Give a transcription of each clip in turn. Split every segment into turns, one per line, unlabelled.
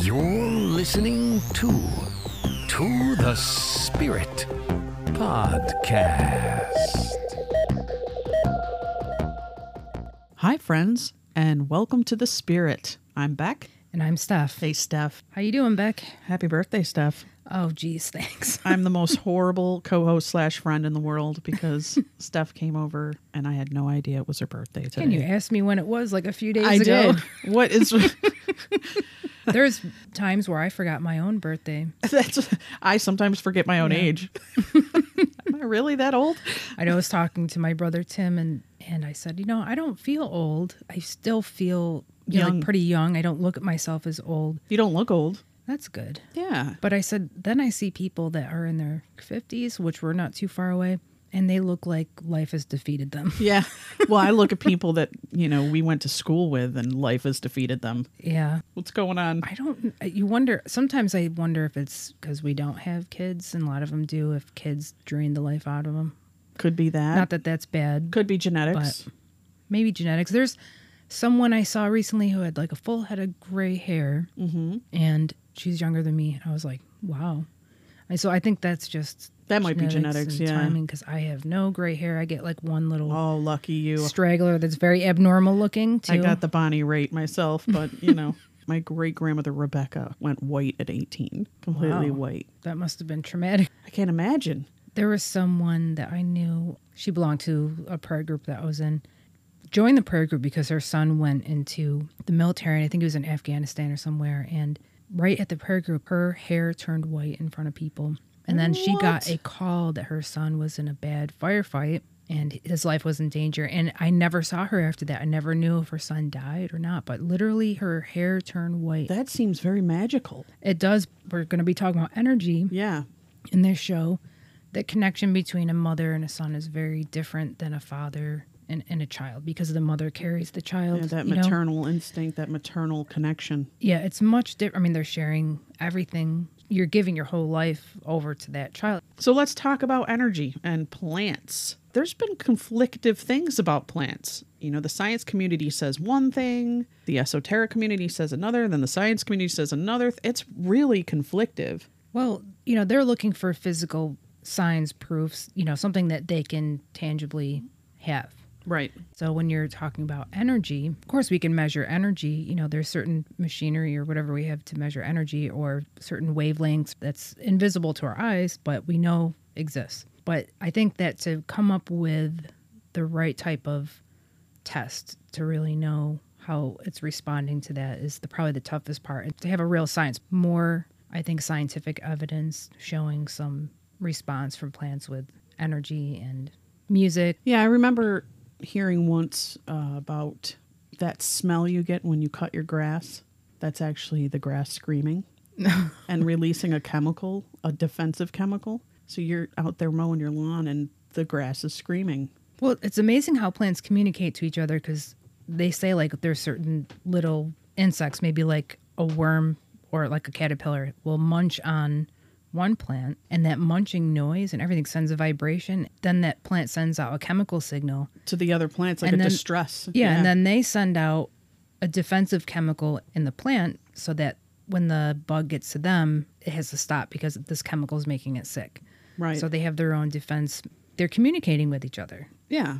You're listening to To the Spirit Podcast.
Hi, friends, and welcome to the Spirit. I'm Beck.
And I'm Steph.
Hey, Steph.
How you doing, Beck?
Happy birthday, Steph.
Oh, geez, thanks.
I'm the most horrible co-host slash friend in the world because Steph came over and I had no idea it was her birthday today.
And you asked me when it was like a few days
I
ago.
did. What is
There's times where I forgot my own birthday.
that's? I sometimes forget my own
Yeah.
age. Am I really that old?
I know I was talking to my brother Tim, and and I said, you know, I don't feel old. I still feel you know,
Young.
like pretty young. I don't look at myself as old.
You don't look old.
That's good.
Yeah.
But I said, then I see people that are in their 50s, which we're not too far away, and they look like life has defeated them.
Yeah. Well, I look at people that, you know, we went to school with and life has defeated them.
Yeah.
What's going on?
I don't. You wonder. Sometimes I wonder if it's because we don't have kids, and a lot of them do. If kids drain the life out of them.
Could be that.
Not that that's bad.
Could be genetics.
Maybe genetics. There's someone I saw recently who had like a full head of gray hair,
mm-hmm.
and she's younger than me. I was like, wow. And so I think that's just
That might be genetics, yeah.
timing because I have no gray hair. I get like one little
Oh, lucky you.
straggler that's very abnormal looking too.
I got the Bonnie Raitt myself, but you know, my great grandmother Rebecca went white at 18, completely
Wow.
white.
that must have been traumatic.
I can't imagine.
there was someone that I knew. She belonged to a prayer group that I was in. Joined the prayer group because her son went into the military. And I think it was in Afghanistan or somewhere. And right at the prayer group, her hair turned white in front of people. And then she got a call that her son was in a bad firefight and his life was in danger. And I never saw her after that. I never knew if her son died or not. But literally, her hair turned white.
That seems very magical.
It does. We're going to be talking about energy
Yeah.
in this show, the connection between a mother and a son is very different than a father and, and a child because the mother carries the child.
yeah that
you know?
maternal instinct, that maternal connection.
Yeah, it's much different. I mean, they're sharing everything. You're giving your whole life over to that child.
So let's talk about energy and plants. There's been conflictive things about plants. You know, the science community says one thing, the esoteric community says another, then the science community says another. It's really conflictive.
Well, you know, they're looking for physical signs, proofs, you know, something that they can tangibly have.
Right.
So when you're talking about energy, of course we can measure energy. You know, there's certain machinery or whatever we have to measure energy or certain wavelengths that's invisible to our eyes, but we know exists. But I think that to come up with the right type of test to really know how it's responding to that is the probably the toughest part. And to have a real science, more I think scientific evidence showing some response from plants with energy and music
Yeah, I remember hearing once uh, about that smell you get when you cut your grass. That's actually the grass screaming and releasing a chemical, a defensive chemical. So you're out there mowing your lawn and the grass is screaming.
Well, it's amazing how plants communicate to each other because they say like there's certain little insects, maybe like a worm or like a caterpillar, will munch on one plant, and that munching noise and everything sends a vibration. Then that plant sends out a chemical signal.
To the other plants, like
And
a
then-
distress.
Yeah, and then they send out a defensive chemical in the plant so that when the bug gets to them, it has to stop because this chemical is making it sick.
right.
So they have their own defense. They're communicating with each other.
Yeah.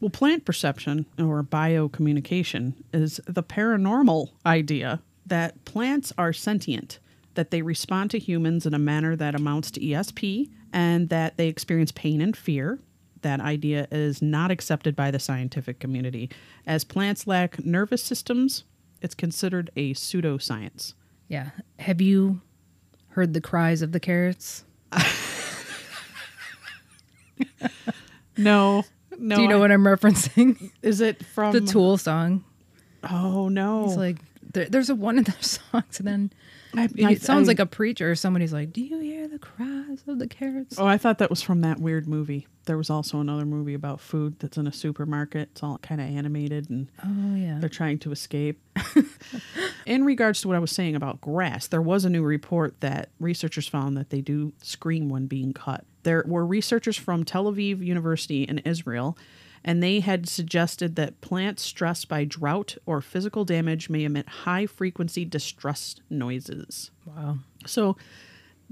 Well, plant perception or biocommunication is the paranormal idea that plants are sentient, that they respond to humans in a manner that amounts to ESP, and that they experience pain and fear. That idea is not accepted by the scientific community. As plants lack nervous systems, it's considered a pseudoscience.
Yeah. Have you heard the cries of the carrots?
No, no.
Do you know
I-
what I'm referencing?
is it from
the Tool song.
Oh no!
It's like there, there's a one of their songs, and then
I-
it sounds
I-
like a preacher or somebody's like, "Do you hear the cries of the carrots?"
Oh, I thought that was from that weird movie. There was also another movie about food that's in a supermarket. It's all kind of animated and
Oh yeah.
they're trying to escape. in regards to what I was saying about grass, there was a new report that researchers found that they do scream when being cut. There were researchers from Tel Aviv University in Israel, And they had suggested that plants stressed by drought or physical damage may emit high frequency distress noises.
Wow.
So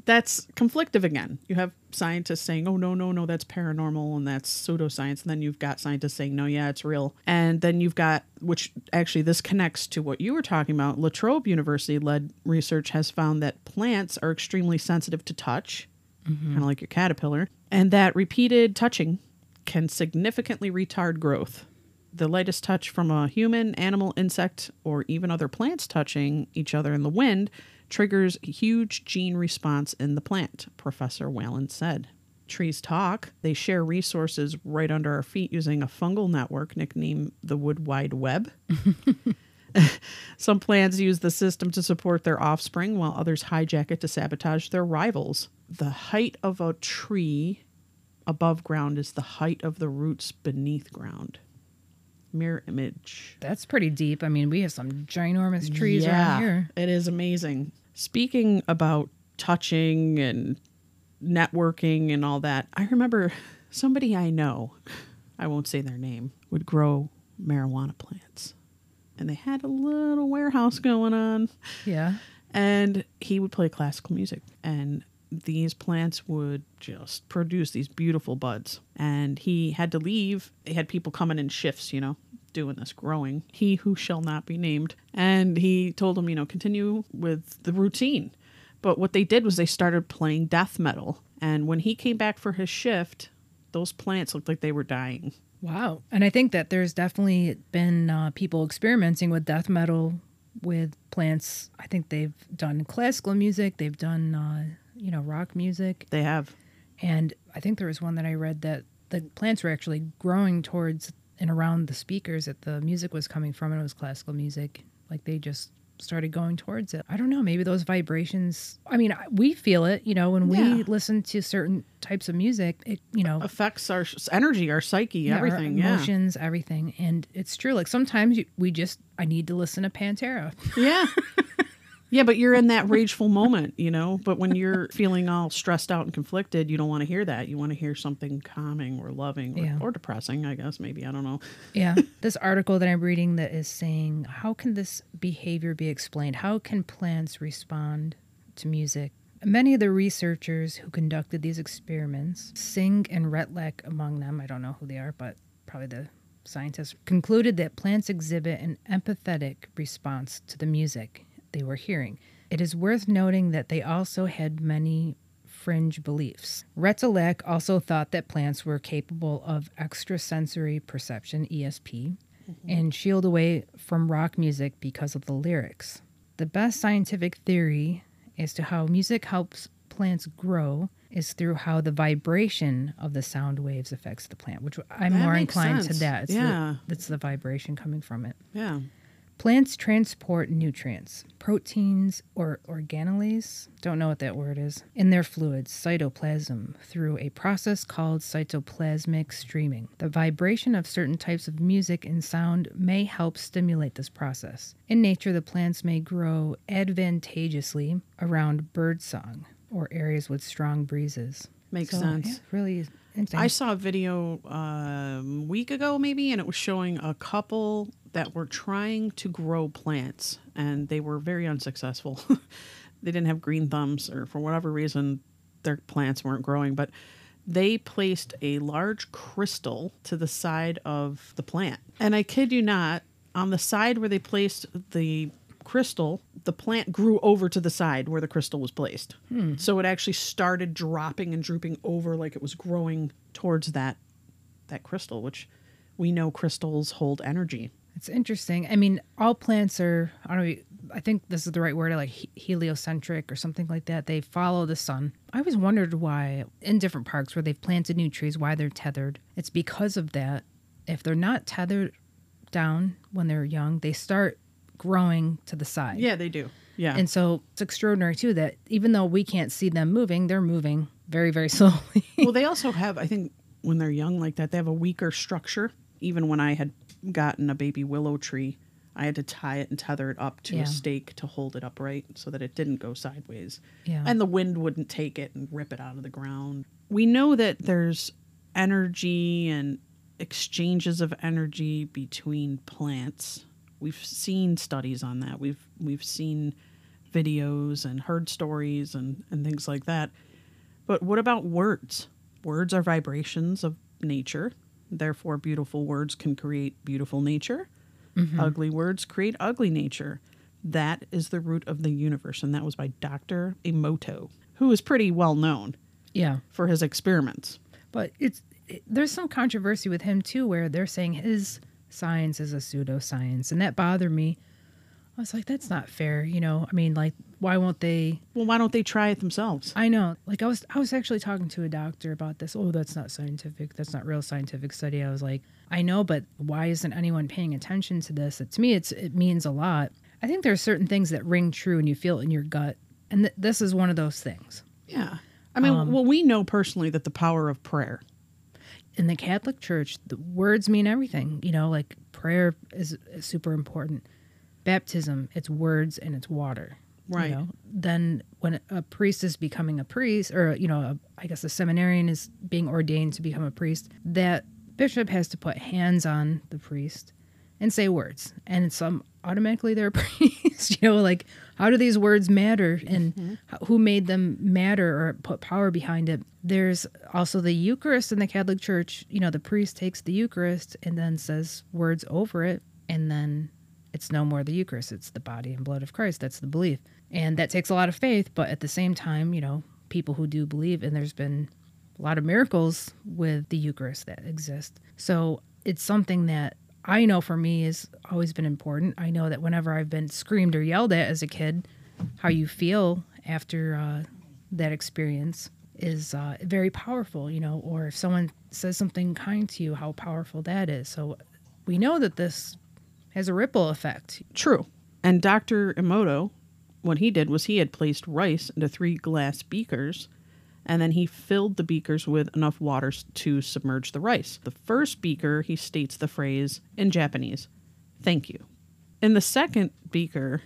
that's conflictive again. You have scientists saying, oh, no, no, no, that's paranormal and that's pseudoscience. And then you've got scientists saying, no, yeah, it's real. And then you've got, which actually this connects to what you were talking about. La Trobe University led research has found that plants are extremely sensitive to touch, mm-hmm. kind of like your caterpillar, and that repeated touching can significantly retard growth. The lightest touch from a human, animal, insect, or even other plants touching each other in the wind triggers huge gene response in the plant, Professor Whelan said. Trees talk. They share resources right under our feet using a fungal network nicknamed the Wood Wide Web. Some plants use the system to support their offspring, while others hijack it to sabotage their rivals. The height of a tree above ground is the height of the roots beneath ground. Mirror image.
That's pretty deep. I mean, we have some ginormous trees around here.
It is amazing. Speaking about touching and networking and all that, I remember somebody I know, I won't say their name, would grow marijuana plants. And they had a little warehouse going on.
Yeah.
And he would play classical music. And these plants would just produce these beautiful buds. And he had to leave. They had people coming in shifts, you know, doing this growing. He who shall not be named. And he told them, you know, continue with the routine. But what they did was they started playing death metal. And when he came back for his shift, those plants looked like they were dying.
Wow. And I think that there's definitely been uh, people experimenting with death metal with plants. I think they've done classical music, they've done, uh, you know, rock music.
They have.
And I think there was one that I read that the plants were actually growing towards and around the speakers that the music was coming from, and it was classical music. Like they just started going towards it. I don't know, maybe those vibrations. I mean, we feel it, you know, when we
Yeah.
listen to certain types of music, it, you know,
Affects our energy, our psyche,
yeah, our
everything. Yeah.
emotions, everything. And it's true. Like sometimes you, we just, I need to listen to Pantera.
Yeah. yeah, but you're in that rageful moment, you know. But when you're feeling all stressed out and conflicted, you don't want to hear that. You want to hear something calming or loving or,
Yeah.
or depressing, I guess, maybe. I don't know.
Yeah. this article that I'm reading that is saying, how can this behavior be explained? How can plants respond to music? Many of the researchers who conducted these experiments, Singh and Retallack among them, I don't know who they are, but probably the scientists, concluded that plants exhibit an empathetic response to the music they were hearing. It is worth noting that they also had many fringe beliefs. Retallack also thought that plants were capable of extrasensory perception, ESP, mm-hmm. and shield away from rock music because of the lyrics. The best scientific theory as to how music helps plants grow is through how the vibration of the sound waves affects the plant, which I'm
That
more inclined
sense.
to that. It's
Yeah.
The, it's the vibration coming from it.
Yeah.
Plants transport nutrients, proteins or organelles, don't know what that word is, in their fluids, cytoplasm, through a process called cytoplasmic streaming. The vibration of certain types of music and sound may help stimulate this process. In nature, the plants may grow advantageously around birdsong or areas with strong breezes.
Makes
So,
sense.
yeah, really interesting.
I saw a video um, a week ago, maybe, and it was showing a couple that were trying to grow plants, and they were very unsuccessful. they didn't have green thumbs, or for whatever reason, their plants weren't growing. But they placed a large crystal to the side of the plant. And I kid you not, on the side where they placed the crystal, the plant grew over to the side where the crystal was placed. Hmm. So it actually started dropping and drooping over like it was growing towards that that crystal, which we know crystals hold energy.
It's interesting. I mean, all plants are, I don't know, I think this is the right word, like he- heliocentric or something like that. They follow the sun. I always wondered why, in different parks where they've planted new trees, why they're tethered. It's because of that. If they're not tethered down when they're young, they start growing to the side.
Yeah, they do. Yeah.
And so it's extraordinary, too, that even though we can't see them moving, they're moving very, very slowly.
well, they also have, I think, when they're young like that, they have a weaker structure. Even when I had gotten a baby willow tree, I had to tie it and tether it up to
Yeah.
a stake to hold it upright so that it didn't go sideways.
Yeah.
And the wind wouldn't take it and rip it out of the ground. We know that there's energy and exchanges of energy between plants. We've seen studies on that. We've we've seen videos and heard stories and, and things like that. But what about words? Words are vibrations of nature. Therefore, beautiful words can create beautiful nature. Mm-hmm. Ugly words create ugly nature. That is the root of the universe. And that was by Dr. Emoto, who is pretty well known
Yeah.
for his experiments.
But it's it, there's some controversy with him too, where they're saying his science is a pseudoscience, and that bothered me. I was like, that's not fair. You know, I mean, like, why won't they?
Well, why don't they try it themselves?
I know. Like, I was I was actually talking to a doctor about this. Oh, that's not scientific. That's not real scientific study. I was like, I know, but why isn't anyone paying attention to this? It, to me, it's it means a lot. I think there are certain things that ring true, and you feel it in your gut, and th- this is one of those things.
Yeah. I mean, um, well, we know personally that the power of prayer.
in the Catholic Church, the words mean everything. You know, like prayer is, is super important. Baptism, it's words and it's water. you
Right.
know? Then when a priest is becoming a priest, or you know, a, I guess a seminarian is being ordained to become a priest, that bishop has to put hands on the priest and say words, and some automatically they're a priest. you know, like how do these words matter, and mm-hmm. h- who made them matter or put power behind it? There's also the Eucharist in the Catholic Church. You know, the priest takes the Eucharist and then says words over it, and then it's no more the Eucharist, it's the body and blood of Christ. That's the belief. And that takes a lot of faith, but at the same time, you know, people who do believe, and there's been a lot of miracles with the Eucharist that exist. So it's something that I know for me has always been important. I know that whenever I've been screamed or yelled at as a kid, how you feel after uh, that experience is uh, very powerful, you know, or if someone says something kind to you, how powerful that is. So we know that this has a ripple effect.
True. And Dr. Emoto, what he did was he had placed rice into three glass beakers, and then he filled the beakers with enough water to submerge the rice. The first beaker, he states the phrase in Japanese, thank you. In the second beaker,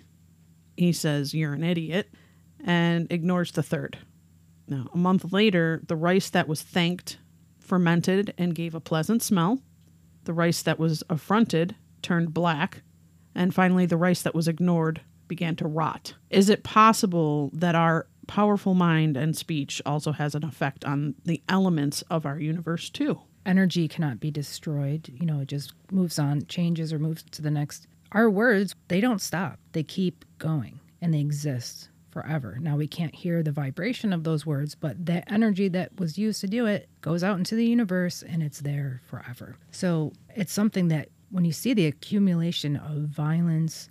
he says, you're an idiot, and ignores the third. Now, a month later, the rice that was thanked fermented and gave a pleasant smell. The rice that was affronted turned black. And finally, the rice that was ignored began to rot. Is it possible that our powerful mind and speech also has an effect on the elements of our universe, too?
Energy cannot be destroyed. You know, it just moves on, changes, or moves to the next. Our words, they don't stop, they keep going and they exist forever. Now, we can't hear the vibration of those words, but that energy that was used to do it goes out into the universe and it's there forever. So it's something that when you see the accumulation of violence,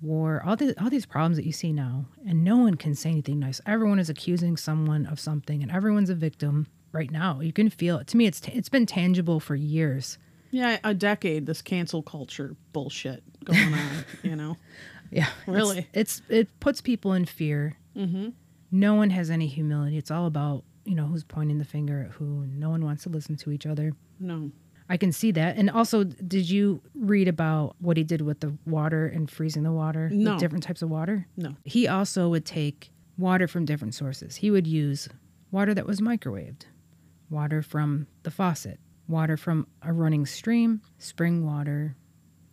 war, all the all these problems that you see now, and no one can say anything nice. Everyone is accusing someone of something, and everyone's a victim right now. You can feel it. To me, it's t- it's been tangible for years.
Yeah, a decade, this cancel culture bullshit going on, you know?
Yeah,
Really?
It's, it's it puts people in fear. Mm-hmm. No one has any humility. It's all about you know who's pointing the finger at who. No one wants to listen to each other.
No.
I can see that. And also, did you read about what he did with the water and freezing the water?
No.
With different types of water?
No.
He also would take water from different sources. He would use water that was microwaved, water from the faucet, water from a running stream, spring water,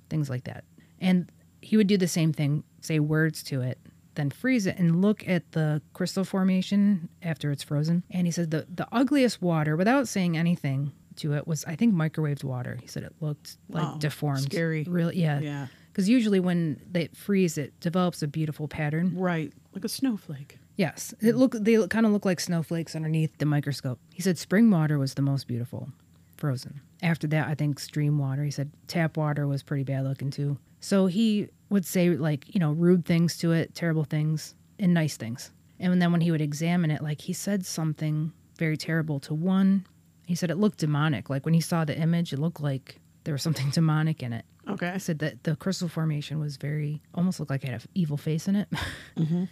things like that. And he would do the same thing, say words to it, then freeze it and look at the crystal formation after it's frozen. And he said the, the ugliest water, without saying anything to it, was I think microwaved water. He said it looked like
Wow,
deformed.
scary.
Really, yeah.
Yeah.
Because usually when they freeze, it develops a beautiful pattern.
Right. Like a snowflake.
Yes, it look they kind of look like snowflakes underneath the microscope. He said spring water was the most beautiful, frozen. After that, I think stream water. He said tap water was pretty bad looking too. So he would say like you know rude things to it, terrible things, and nice things. And then when he would examine it, like he said something very terrible to one. He said it looked demonic. Like when he saw the image, it looked like there was something demonic in it.
Okay.
I said that the crystal formation was very almost looked like it had an evil face in it. Mhm.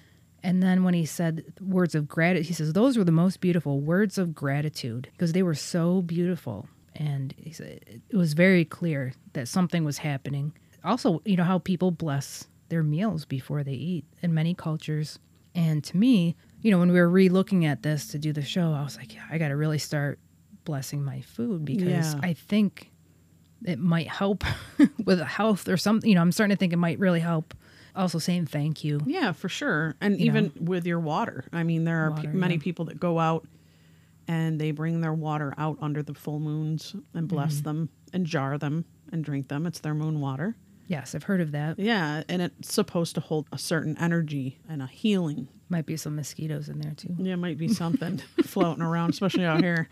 And then when he said words of gratitude, he says those were the most beautiful words of gratitude because they were so beautiful. And he said it was very clear that something was happening. Also, you know how people bless their meals before they eat in many cultures. And to me, you know, when we were re-looking at this to do the show, I was like, yeah, I got to really start blessing my food because
Yeah.
I think it might help with health or something. You know, I'm starting to think it might really help. Also, saying thank you.
Yeah, for sure. And
You
even with your water. I mean, there are
Water,
pe- many
yeah.
people that go out and they bring their water out under the full moons and bless
Mm-hmm.
them and jar them and drink them. It's their moon water.
Yes, I've heard of that.
Yeah, and it's supposed to hold a certain energy and a healing.
Might be some mosquitoes in there too.
Yeah, might be something floating around, especially out here.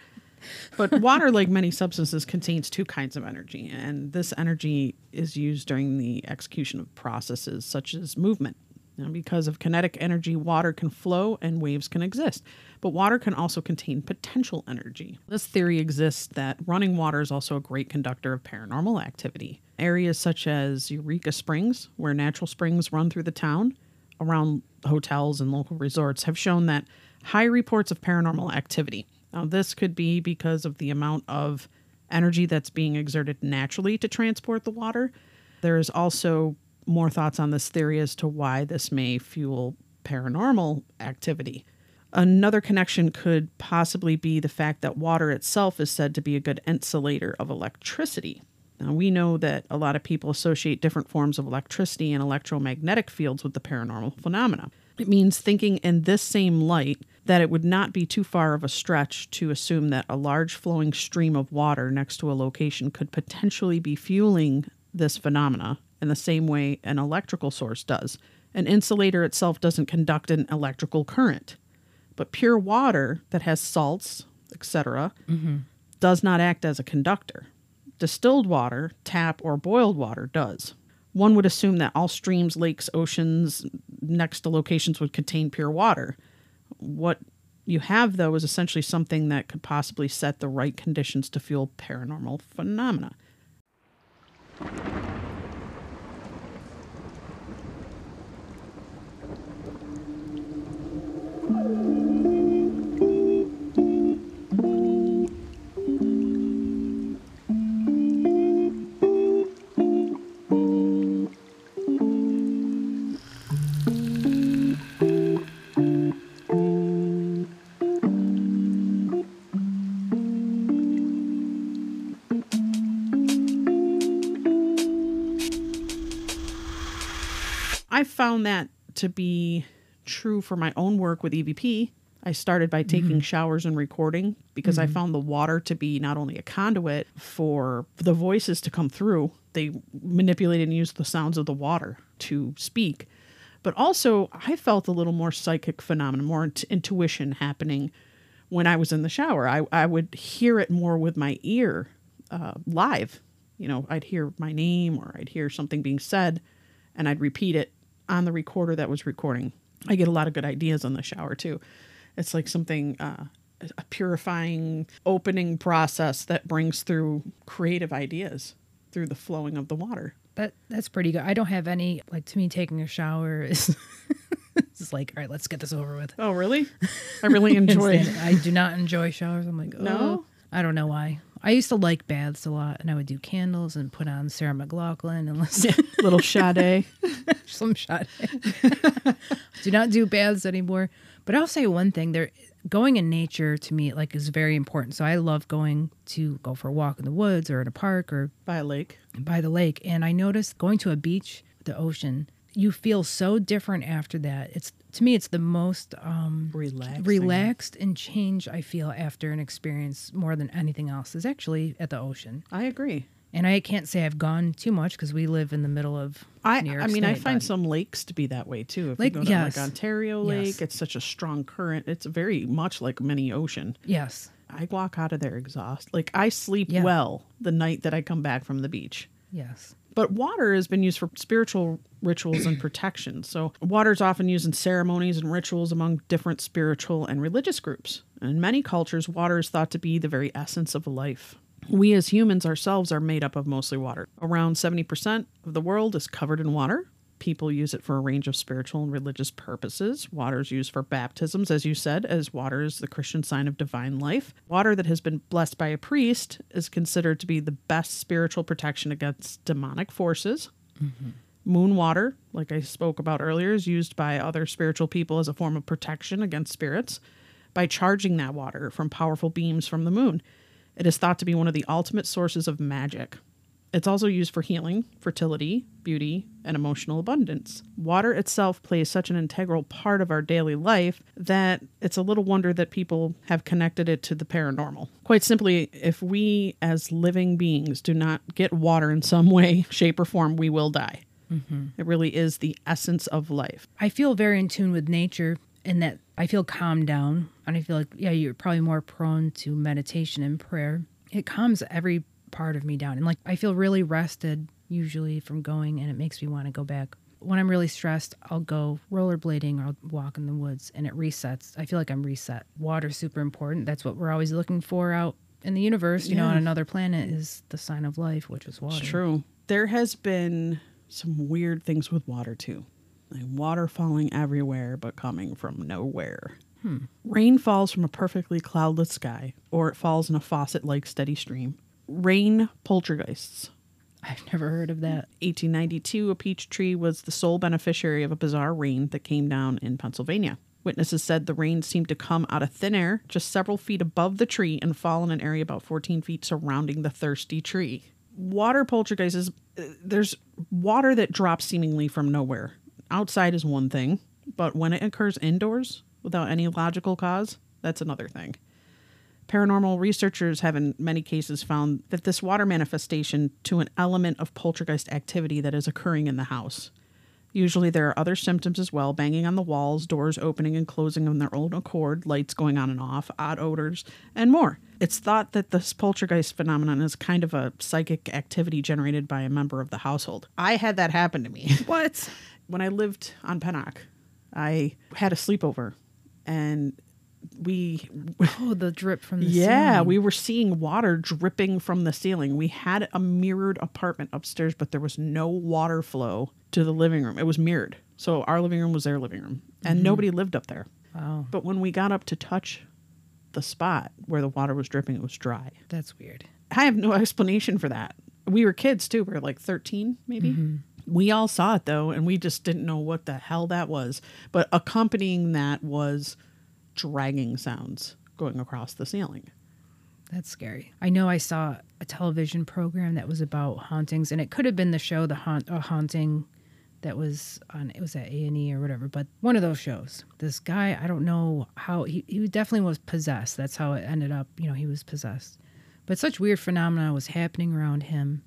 But water, like many substances, contains two kinds of energy, and this energy is used during the execution of processes such as movement. Because of kinetic energy, water can flow and waves can exist. But water can also contain potential energy. This theory exists that running water is also a great conductor of paranormal activity. Areas such as Eureka Springs, where natural springs run through the town, around hotels and local resorts have shown that high reports of paranormal activity. Now, this could be because of the amount of energy that's being exerted naturally to transport the water. There is also more thoughts on this theory as to why this may fuel paranormal activity. Another connection could possibly be the fact that water itself is said to be a good insulator of electricity. Now, we know that a lot of people associate different forms of electricity and electromagnetic fields with the paranormal phenomena. It means thinking in this same light that it would not be too far of a stretch to assume that a large flowing stream of water next to a location could potentially be fueling this phenomena in the same way an electrical source does. An insulator itself doesn't conduct an electrical current, but pure water that has salts, etc., mm-hmm. does not act as a conductor. Distilled water, tap or boiled water, does. One would assume that all streams, lakes, oceans next to locations would contain pure water. What you have, though, is essentially something that could possibly set the right conditions to fuel paranormal phenomena. I found that to be true for my own work with EVP. I started by taking showers and recording because I found the water to be not only a conduit for the voices to come through, they manipulated and used the sounds of the water to speak, but also I felt a little more psychic phenomenon, more int- intuition happening when I was in the shower. I, I would hear it more with my ear uh, live. You know, I'd hear my name or I'd hear something being said and I'd repeat it on the recorder that was recording. I get a lot of good ideas on the shower too. It's like something, uh, a purifying, opening process that brings through creative ideas through the flowing of the water.
That that's pretty good. I don't have any like to me taking a shower is it's like all right, let's get this over with.
Oh, really? I really enjoy
it. I do not enjoy showers. I'm like, oh,
No?
I don't know why. I used to like baths a lot, and I would do candles and put on Sarah McLachlan and listen
little Sade.
some shot. do not do baths anymore. But I'll say one thing: there, going in nature to me like is very important. So I love going to go for a walk in the woods or in a park or
by a lake.
by the lake and i noticed going to a beach the ocean you feel so different after that it's to me it's the most um
Relaxing.
relaxed and change i feel after an experience more than anything else is actually at the ocean
I agree.
and i can't say i've gone too much because we live in the middle of
I, I mean, I find
but-
some lakes to be that way too. If
Lake-
you go to
yes.
like Ontario Lake,
Yes.
it's such a strong current. It's very much like many ocean.
yes
I walk out of there exhausted. Like I sleep
Yeah.
well the night that I come back from the beach.
yes
But water has been used for spiritual rituals and protection. So, water is often used in ceremonies and rituals among different spiritual and religious groups. In many cultures, water is thought to be the very essence of life. We as humans ourselves are made up of mostly water. Around 70% of the world is covered in water. People use it for a range of spiritual and religious purposes. Water is used for baptisms, as you said, as water is the Christian sign of divine life. Water that has been blessed by a priest is considered to be the best spiritual protection against demonic forces. Mm-hmm. Moon water, like I spoke about earlier, is used by other spiritual people as a form of protection against spirits by charging that water from powerful beams from the moon. It is thought to be one of the ultimate sources of magic. It's also used for healing, fertility, beauty, and emotional abundance. Water itself plays such an integral part of our daily life that it's a little wonder that people have connected it to the paranormal. Quite simply, if we as living beings do not get water in some way, shape, or form, we will die. Mm-hmm. It really is the essence of life.
I feel very in tune with nature in that I feel calmed down. And I feel like, yeah, you're probably more prone to meditation and prayer. It calms every part of me down. And like, I feel really rested usually from going, and it makes me want to go back. When I'm really stressed, I'll go rollerblading or I'll walk in the woods and it resets. I feel like I'm reset. Water's super important. That's what we're always looking for out in the universe, you know, on another planet is the sign of life, which is water.
It's true. There has been some weird things with water too. Like water falling everywhere but coming from nowhere. Hmm. Rain falls from a perfectly cloudless sky, or it falls in a faucet like steady stream. Rain poltergeists.
I've never heard of that.
1892, a peach tree was the sole beneficiary of a bizarre rain that came down in Pennsylvania. Witnesses said the rain seemed to come out of thin air just several feet above the tree and fall in an area about 14 feet surrounding the thirsty tree. Water poltergeists is uh, there's water that drops seemingly from nowhere. Outside is one thing, but when it occurs indoors without any logical cause, that's another thing. Paranormal researchers have, in many cases, found that this water manifestation to an element of poltergeist activity that is occurring in the house. Usually, there are other symptoms as well banging on the walls, doors opening and closing on their own accord, lights going on and off, odd odors, and more. It's thought that this poltergeist phenomenon is kind of a psychic activity generated by a member of the household. I had that happen to me.
What?
when I lived on Pennock, I had a sleepover and we
Oh, the drip from the
yeah,
ceiling.
we were seeing water dripping from the ceiling. We had a mirrored apartment upstairs, but there was no water flow to the living room. It was mirrored. So our living room was their living room, and mm. nobody lived up there.
Wow,
But when we got up to touch the spot where the water was dripping, it was dry.
that's weird.
I have no explanation for that. We were kids too. We were like 13, maybe. Mm-hmm. We all saw it though, and we just didn't know what the hell that was. But accompanying that was dragging sounds going across the ceiling.
That's scary. I know I saw a television program that was about hauntings, and it could have been the show The Haunt, a Haunting, that was on. It was at A and E or whatever. But one of those shows. This guy, I don't know how he he definitely was possessed. That's how it ended up. You know, he was possessed. But such weird phenomena was happening around him.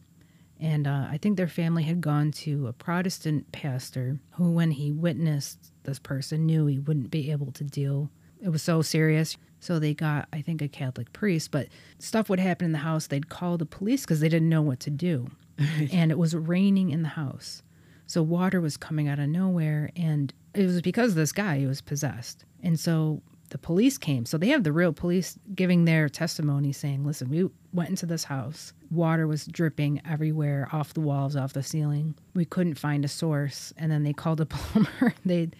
And uh, I think their family had gone to a Protestant pastor who, when he witnessed this person, knew he wouldn't be able to deal. It was so serious. So they got, I think, a Catholic priest. But stuff would happen in the house. They'd call the police because they didn't know what to do. and it was raining in the house. So water was coming out of nowhere. And it was because of this guy. He was possessed. And so the police came. So they have the real police giving their testimony saying, listen, we went into this house. Water was dripping everywhere, off the walls, off the ceiling. We couldn't find a source. And then they called a plumber. they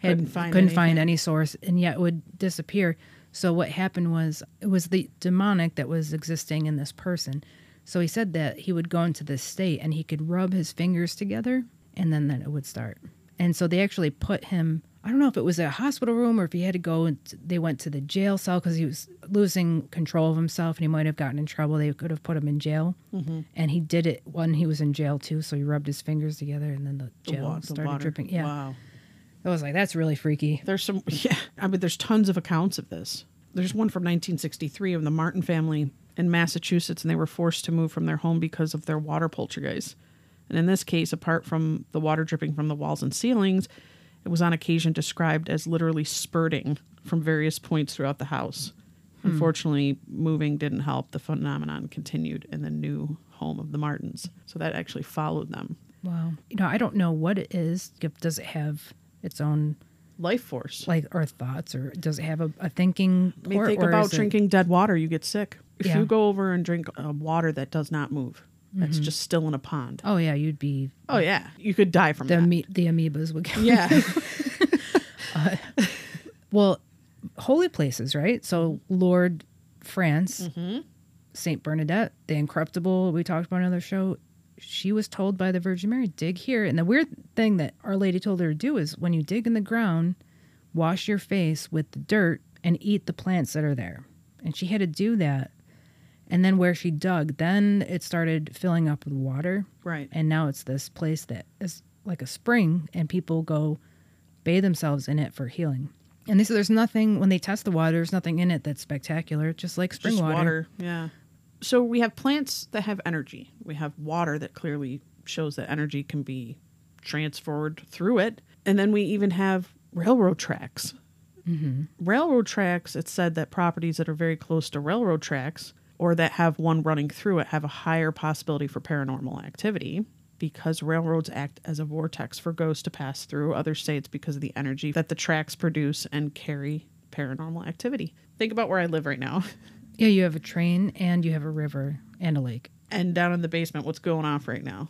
had,
Couldn't find
couldn't find any source, and yet would disappear. So what happened was it was the demonic that was existing in this person. So he said that he would go into this state and he could rub his fingers together and then then it would start. And so they actually put him I don't know if it was a hospital room or if he had to go and they went to the jail cell because he was losing control of himself and he might have gotten in trouble. They could have put him in jail.
Mm-hmm.
And he did it when he was in jail too. So he rubbed his fingers together and then the
The
jail
wa-
started
water.
dripping. Yeah.
Wow.
I was like, that's really freaky.
There's some, yeah. I mean, there's tons of accounts of this. There's one from 1963 of the Martin family in Massachusetts, and they were forced to move from their home because of their water poltergeist. And in this case, apart from the water dripping from the walls and ceilings, it was on occasion described as literally spurting from various points throughout the house. Hmm. Unfortunately, moving didn't help. The phenomenon continued in the new home of the Martins. So that actually followed them.
Wow. You know, I don't know what it is. Does it have its own
Life force.
like or thoughts, or does it have a, a thinking?
I mean,
port,
think
or
about
is it-
drinking dead water, you get sick. If
Yeah.
you go over and drink uh, water that does not move, that's just still in a pond.
oh yeah, you'd be
Oh yeah, you could die from
the
that.
ame- the amoebas would. Kill
yeah,
Well, holy places, right? So Lourdes France,
Mm-hmm.
Saint Bernadette, the Incorruptible. We talked about another show. She was told by the Virgin Mary, dig here. And the weird thing that Our Lady told her to do is when you dig in the ground, wash your face with the dirt and eat the plants that are there. And she had to do that. And then where she dug, then it started filling up with water.
Right.
And now it's this place that is like a spring, and people go bathe themselves in it for healing. And they said there's nothing, when they test the water, there's nothing in it that's spectacular, just like spring
Just
water.
water. Yeah. So we have plants that have energy. We have water that clearly shows that energy can be transferred through it. And then we even have railroad tracks. Mm-hmm. Railroad tracks, it's said that properties that are very close to railroad tracks or that have one running through it have a higher possibility for paranormal activity because railroads act as a vortex for ghosts to pass through. Others say it's because of the energy that the tracks produce and carry paranormal activity. Think about where I live right now.
Yeah, you have a train and you have a river and a lake.
And down in the basement, what's going off right now?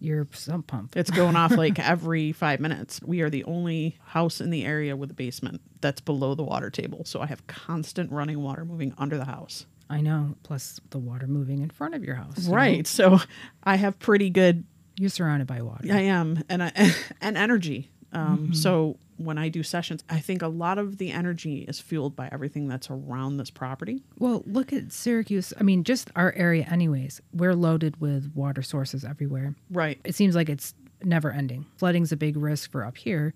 Your sump pump.
It's going off like every five minutes. We are the only house in the area with a basement that's below the water table. So I have constant running water moving under the house.
I know. Plus the water moving in front of your house.
Right. So I have pretty good,
You're surrounded by water.
I am, and, I, and energy. Um,
Mm-hmm.
So when I do sessions, I think a lot of the energy is fueled by everything that's around this property.
Well, look at Syracuse. I mean, just our area, anyways. We're loaded with water sources everywhere.
Right.
It seems like it's never ending. Flooding's a big risk for up here.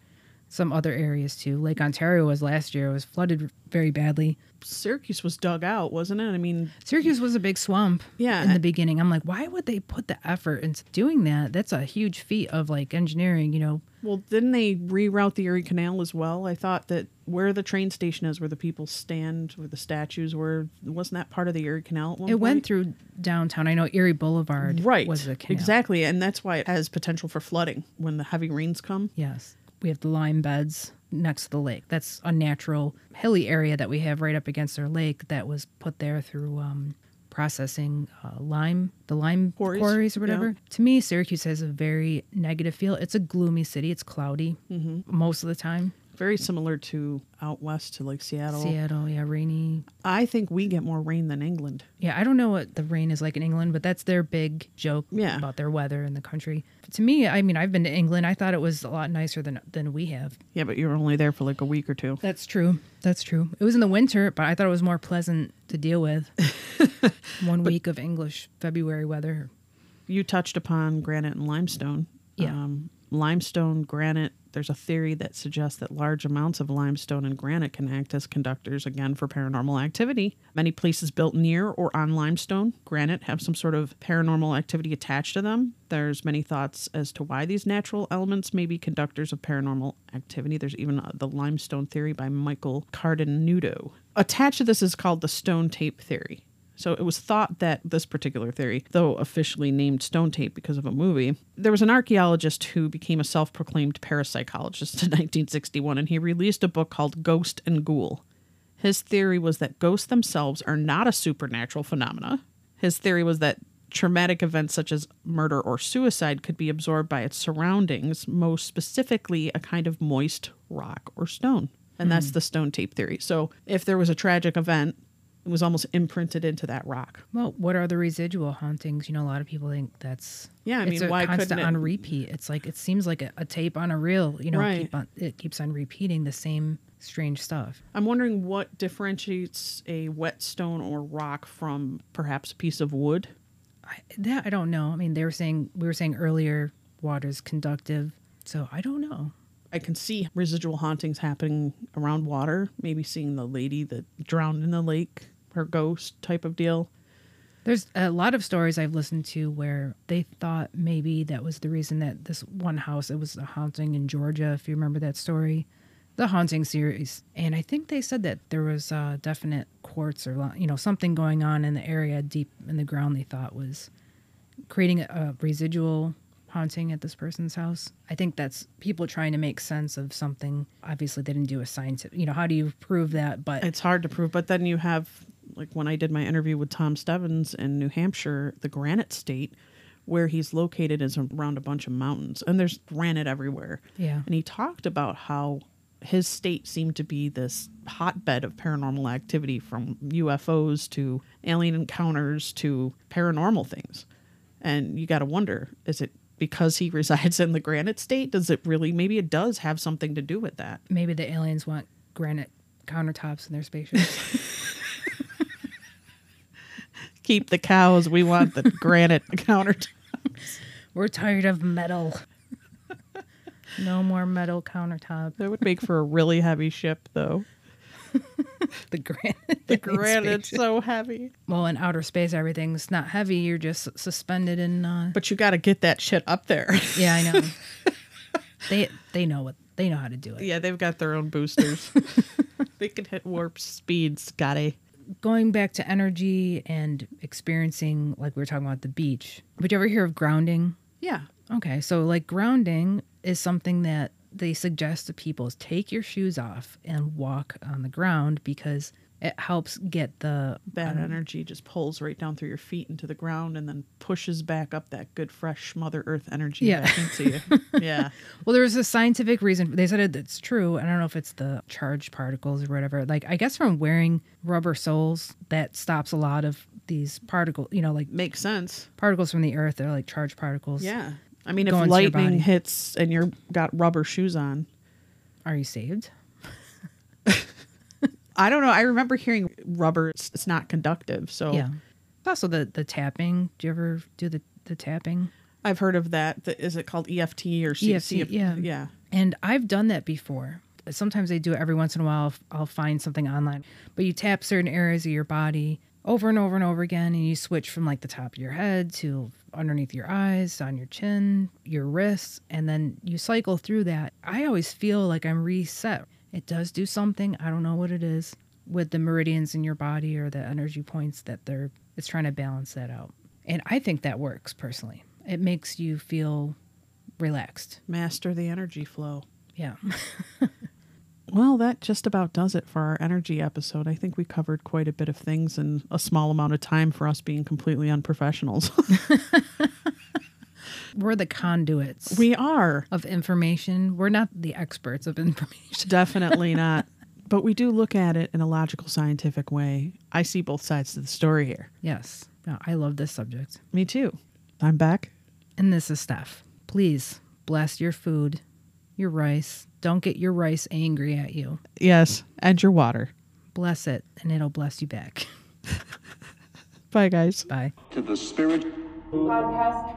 Some other areas too. Lake Ontario was last year. It was flooded very badly.
Syracuse was dug out, wasn't it? I mean,
Syracuse was a big swamp.
Yeah,
In the beginning, I'm like, why would they put the effort into doing that? That's a huge feat of like engineering. You know,
Well, didn't they reroute the Erie Canal as well? I thought that where the train station is, where the people stand, where the statues were, wasn't that part of the Erie Canal at one
it went through downtown. I know Erie Boulevard.
right,
Was the canal.
exactly, and that's why it has potential for flooding when the heavy rains come.
Yes. We have the lime beds next to the lake. That's a natural hilly area that we have right up against our lake that was put there through um, processing uh, lime, the lime
Quarries,
quarries, or
yeah.
whatever. To me, Syracuse has a very negative feel. It's a gloomy city. It's cloudy
Mm-hmm.
most of the time.
Very similar to out west to like Seattle.
Seattle, yeah, rainy.
I think we get more rain than England.
Yeah, I don't know what the rain is like in England, but that's their big joke
Yeah.
about their weather in the country. to me, I mean, I've been to England. I thought it was a lot nicer than than we have.
Yeah, but you were only there for like a week or two.
That's true. That's true. It was in the winter, but I thought it was more pleasant to deal with. One week of English February weather.
You touched upon granite and limestone.
Yeah.
Um, limestone, granite, there's a theory that suggests that large amounts of limestone and granite can act as conductors again for paranormal activity. Many places built near or on limestone, granite have some sort of paranormal activity attached to them. There's many thoughts as to why these natural elements may be conductors of paranormal activity. There's even uh, the limestone theory by Michael Cardenudo. Attached to this is called the stone tape theory. So it was thought that this particular theory, though officially named stone tape because of a movie, there was an archaeologist who became a self proclaimed parapsychologist in 1961, and he released a book called Ghost and Ghoul. His theory was that ghosts themselves are not a supernatural phenomena. His theory was that traumatic events such as murder or suicide could be absorbed by its surroundings, most specifically a kind of moist rock or stone. And that's hmm. the stone tape theory. So if there was a tragic event, it was almost imprinted into that rock.
Well, what are the residual hauntings? You know, a lot of people think that's
Yeah, I
it's
mean,
a
why
constant
couldn't it-
on repeat. It's like it seems like a, a tape on a reel. You know,
Right.
keep on, it keeps on repeating the same strange stuff.
I'm wondering what differentiates a whetstone or rock from perhaps a piece of wood.
I, that I don't know. I mean, they were saying we were saying earlier, water's conductive, so I don't know.
I can see residual hauntings happening around water, maybe seeing the lady that drowned in the lake, her ghost type of deal.
There's a lot of stories I've listened to where they thought maybe that was the reason that this one house, it was a haunting in Georgia, if you remember that story, the haunting series. And I think they said that there was uh, definite quartz or, you know, something going on in the area deep in the ground they thought was creating a, a residual haunting at this person's house. I think that's people trying to make sense of something. Obviously, they didn't do a scientific, you know, how do you prove that? But
It's hard to prove, but then you have, like when I did my interview with Tom Stevens in New Hampshire, the Granite State, where he's located is around a bunch of mountains, and there's granite everywhere.
Yeah.
And he talked about how his state seemed to be this hotbed of paranormal activity from UFOs to alien encounters to paranormal things. And you got to wonder is it because he resides in the granite state? Does it really, maybe it does have something to do with that?
maybe the aliens want granite countertops in their spaceships.
Keep the cows. We want the granite countertops.
We're tired of metal. no more metal countertop.
That would make for a really heavy ship, though.
The granite.
The granite's so heavy.
Well, in outer space, everything's not heavy. You're just suspended in. Uh,
But you got to get that shit up there.
yeah, I know. they they know what they know how to do it.
yeah, they've got their own boosters. they can hit warp speeds, Scotty.
Going back to energy and experiencing, like we were talking about the beach. Would you ever hear of grounding?
Yeah.
Okay, so like grounding is something that they suggest to people is take your shoes off and walk on the ground because it helps get the
Bad um, energy just pulls right down through your feet into the ground and then pushes back up that good, fresh Mother Earth energy
Yeah.
back into you. yeah.
Well, there's a scientific reason. They said it, it's true. I don't know if it's the charged particles or whatever. Like, I guess from wearing rubber soles, that stops a lot of these particles, you know, like
Makes sense.
particles from the earth. They're like charged particles.
Yeah. I mean, if
Go into your
lightning hits and you're got rubber shoes on,
Are you saved?
I don't know. I remember hearing rubber, it's, it's not conductive. So
Yeah. Also, the, the tapping. Do you ever do the, the tapping?
I've heard of that. The- Is it called EFT or C-
EFT, yeah.
Yeah.
And I've done that before. Sometimes I do it every once in a while. I'll, I'll find something online. But you tap certain areas of your body over and over and over again, and you switch from like the top of your head to underneath your eyes, on your chin, your wrists, and then you cycle through that. I always feel like I'm reset. It does do something. I don't know what it is with the meridians in your body or the energy points that they're it's trying to balance that out. And I think that works personally. It makes you feel relaxed.
Master the energy flow.
Yeah.
Well, that just about does it for our energy episode. I think we covered quite a bit of things in a small amount of time for us being completely unprofessionals.
We're the conduits
we are.
of information. We're not the experts of information.
Definitely not. But we do look at it in a logical, scientific way. I see both sides to the story here.
Yes. No, I love this subject.
Me too. I'm back.
And this is Steph. Please bless your food, your rice. Don't get your rice angry at you.
Yes, and your water.
Bless it, and it'll bless you back.
Bye, guys.
Bye.
to the spirit
podcast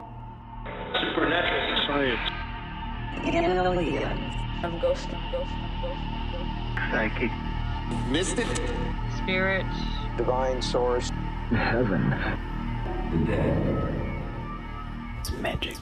Supernatural science.
aliens.
I'm ghost, I'm ghost, I'm ghost, ghost.
Psychic.
mystic
Spirits.
divine source
Heaven. The dead.
It's magic,